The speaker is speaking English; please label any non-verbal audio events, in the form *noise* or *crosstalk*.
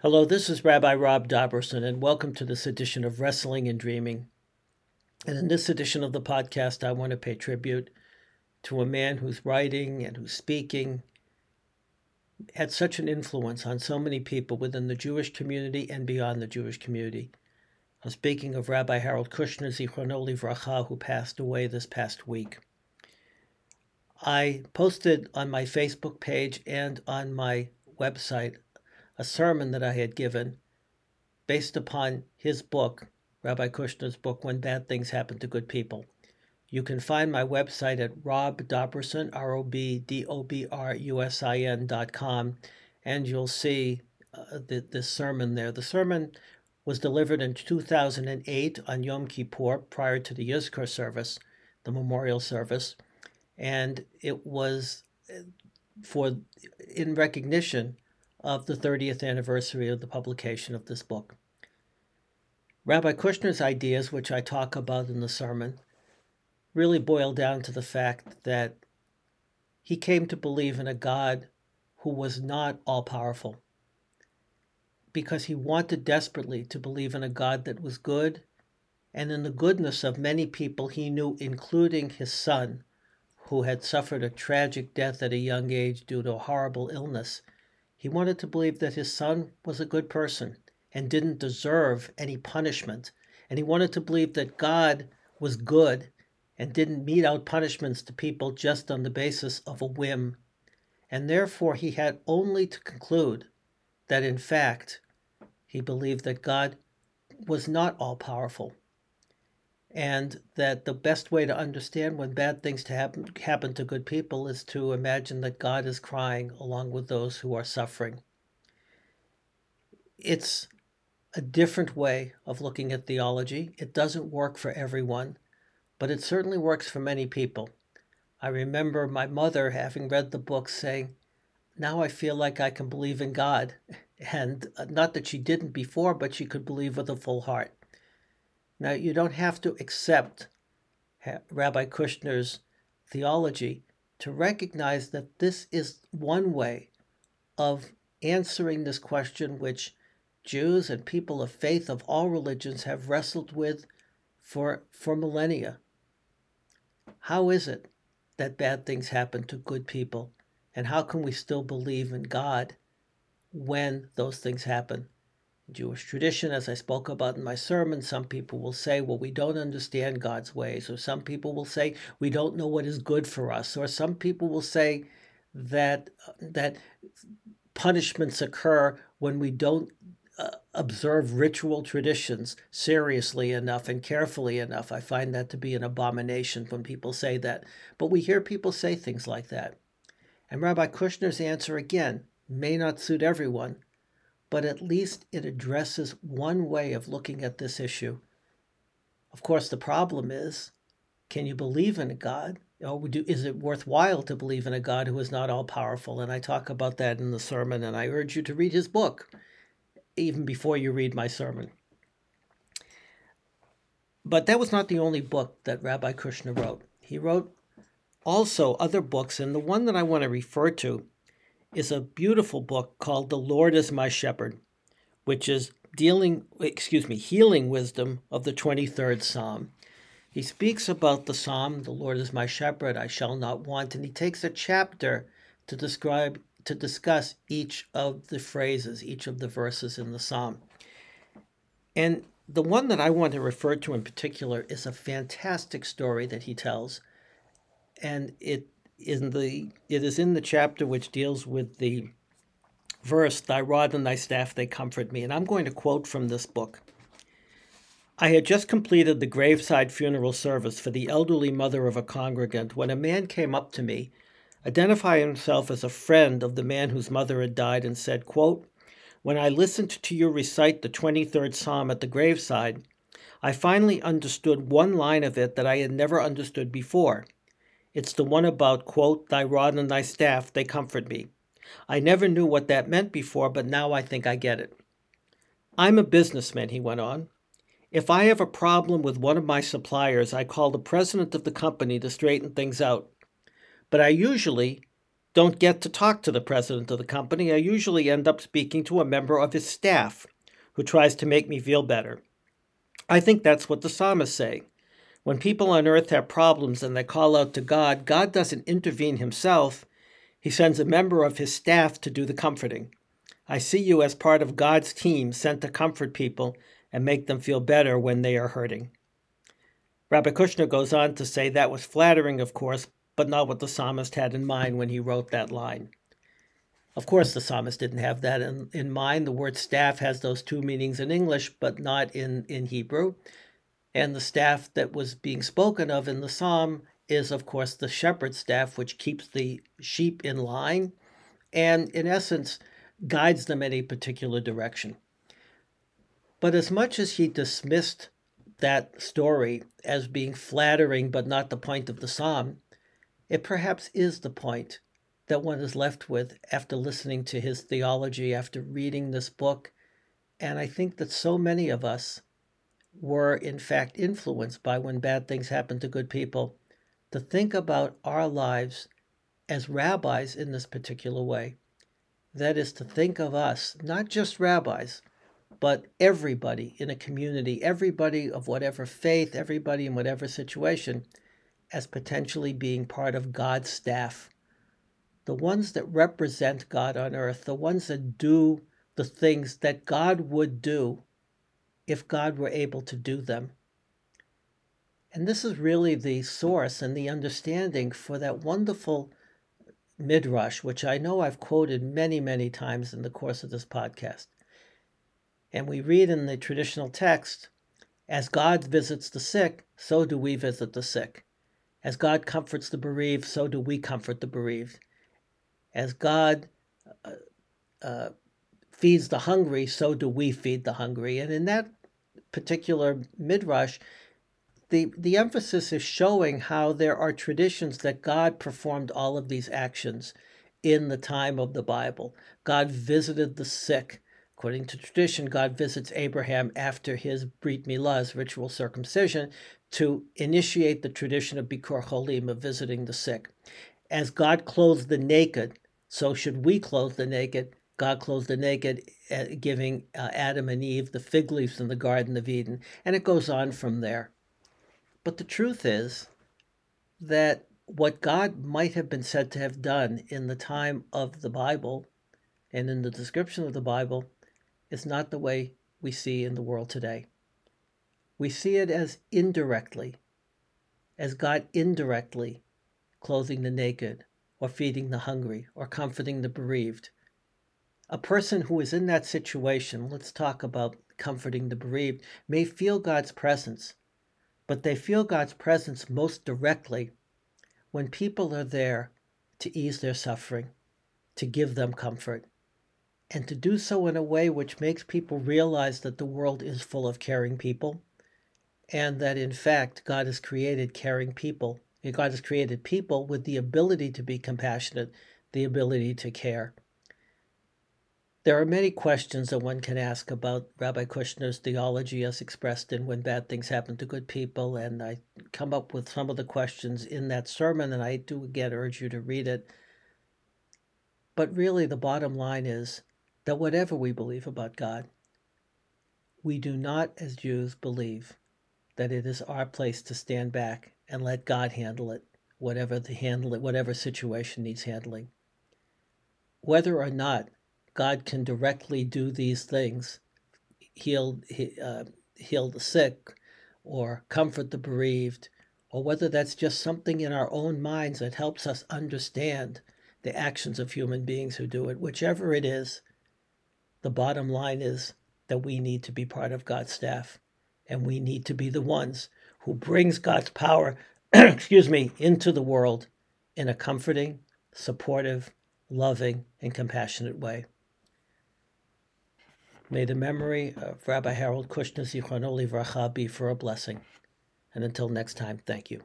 Hello, this is Rabbi Rob Dobrusin, and welcome to this edition of Wrestling and Dreaming. And in this edition of the podcast, I want to pay tribute to a man whose writing and whose speaking had such an influence on so many people within the Jewish community and beyond the Jewish community. I'm speaking of Rabbi Harold Kushner, Zichrono Livracha, who passed away this past week. I posted on my Facebook page and on my website a sermon that I had given based upon his book, Rabbi Kushner's book, When Bad Things Happen to Good People. You can find my website at Rob Dobrusin, R O B D O B R U S I N dot com, and you'll see uh, the, the sermon there. The sermon was delivered in 2008 on Yom Kippur prior to the Yizkor service, the memorial service and it was uh, for in recognition of the 30th anniversary of the publication of this book. Rabbi Kushner's ideas, which I talk about in the sermon, really boil down to the fact that he came to believe in a God who was not all powerful because he wanted desperately to believe in a God that was good and in the goodness of many people he knew, including his son, who had suffered a tragic death at a young age due to a horrible illness, he wanted to believe that his son was a good person and didn't deserve any punishment. And he wanted to believe that God was good and didn't mete out punishments to people just on the basis of a whim. And therefore, he had only to conclude that, in fact, he believed that God was not all powerful and that the best way to understand when bad things to happen, happen to good people is to imagine that God is crying along with those who are suffering. It's a different way of looking at theology. It doesn't work for everyone, but it certainly works for many people. I remember my mother having read the book saying, Now I feel like I can believe in God. *laughs* And uh, not that she didn't before, but she could believe with a full heart. Now, you don't have to accept Rabbi Kushner's theology to recognize that this is one way of answering this question, which Jews and people of faith of all religions have wrestled with for, for millennia. How is it that bad things happen to good people? And how can we still believe in God when those things happen? Jewish tradition, as I spoke about in my sermon, some people will say, well, we don't understand God's ways, or some people will say, we don't know what is good for us, or some people will say that, that punishments occur when we don't uh, observe ritual traditions seriously enough and carefully enough. I find that to be an abomination when people say that. But we hear people say things like that. And Rabbi Kushner's answer, again, may not suit everyone, but at least it addresses one way of looking at this issue. Of course, the problem is can you believe in a God? Or is it worthwhile to believe in a God who is not all powerful? And I talk about that in the sermon, and I urge you to read his book even before you read my sermon. But that was not the only book that Rabbi Kushner wrote. He wrote also other books, and the one that I want to refer to is a beautiful book called The Lord is My Shepherd, which is dealing, excuse me, healing wisdom of the 23rd Psalm. He speaks about the Psalm, The Lord is my shepherd, I shall not want, and he takes a chapter to describe to discuss each of the phrases, each of the verses in the Psalm. And the one that I want to refer to in particular is a fantastic story that he tells. And it in the it is in the chapter which deals with the verse thy rod and thy staff they comfort me. And i'm going to quote from this book. I had just completed the graveside funeral service for the elderly mother of a congregant when a man came up to me identifying himself as a friend of the man whose mother had died and said quote when i listened to you recite the 23rd psalm at the graveside i finally understood one line of it that i had never understood before it's the one about, quote, thy rod and thy staff, they comfort me. I never knew what that meant before, but now I think I get it. I'm a businessman, he went on. If I have a problem with one of my suppliers, I call the president of the company to straighten things out. But I usually don't get to talk to the president of the company. I usually end up speaking to a member of his staff who tries to make me feel better. I think that's what the psalmists say. When people on earth have problems and they call out to God, God doesn't intervene himself. He sends a member of his staff to do the comforting. I see you as part of God's team sent to comfort people and make them feel better when they are hurting. Rabbi Kushner goes on to say that was flattering, of course, but not what the psalmist had in mind when he wrote that line. Of course, the psalmist didn't have that in, in mind. The word staff has those two meanings in English, but not in, in Hebrew. And the staff that was being spoken of in the psalm is, of course, the shepherd's staff, which keeps the sheep in line and, in essence, guides them in a particular direction. But as much as he dismissed that story as being flattering but not the point of the psalm, it perhaps is the point that one is left with after listening to his theology, after reading this book. And I think that so many of us were, in fact, influenced by when bad things happen to good people to think about our lives as rabbis in this particular way. That is to think of us, not just rabbis, but everybody in a community, everybody of whatever faith, everybody in whatever situation, as potentially being part of God's staff. The ones that represent God on earth, the ones that do the things that God would do if God were able to do them. And this is really the source and the understanding for that wonderful midrash, which I know I've quoted many, many times in the course of this podcast. And we read in the traditional text, as God visits the sick, so do we visit the sick. As God comforts the bereaved, so do we comfort the bereaved. As God uh, uh, feeds the hungry, so do we feed the hungry. And in that particular midrash, the, the emphasis is showing how there are traditions that God performed all of these actions in the time of the Bible. God visited the sick. According to tradition, God visits Abraham after his Brit Milah, ritual circumcision, to initiate the tradition of Bikur Cholim, of visiting the sick. As God clothes the naked, so should we clothe the naked. God clothed the naked, uh, giving uh, Adam and Eve the fig leaves in the Garden of Eden. And it goes on from there. But the truth is that what God might have been said to have done in the time of the Bible and in the description of the Bible is not the way we see in the world today. We see it as indirectly, as God indirectly clothing the naked, or feeding the hungry, or comforting the bereaved. A person who is in that situation, let's talk about comforting the bereaved, may feel God's presence, but they feel God's presence most directly when people are there to ease their suffering, to give them comfort, and to do so in a way which makes people realize that the world is full of caring people and that in fact God has created caring people. God has created people with the ability to be compassionate, the ability to care. There are many questions that one can ask about Rabbi Kushner's theology as expressed in When Bad Things Happen to Good People, and I come up with some of the questions in that sermon, and I do again urge you to read it. But really, the bottom line is that whatever we believe about God, we do not, as Jews, believe that it is our place to stand back and let God handle it, whatever the handle whatever situation needs handling. Whether or not God can directly do these things, heal uh, heal the sick, or comfort the bereaved, or whether that's just something in our own minds that helps us understand the actions of human beings who do it. Whichever it is, the bottom line is that we need to be part of God's staff and we need to be the ones who brings God's power, *clears throat* excuse me, into the world in a comforting, supportive, loving, and compassionate way. May the memory of Rabbi Harold Kushner Zichrono Livracha be for a blessing. And until next time, thank you.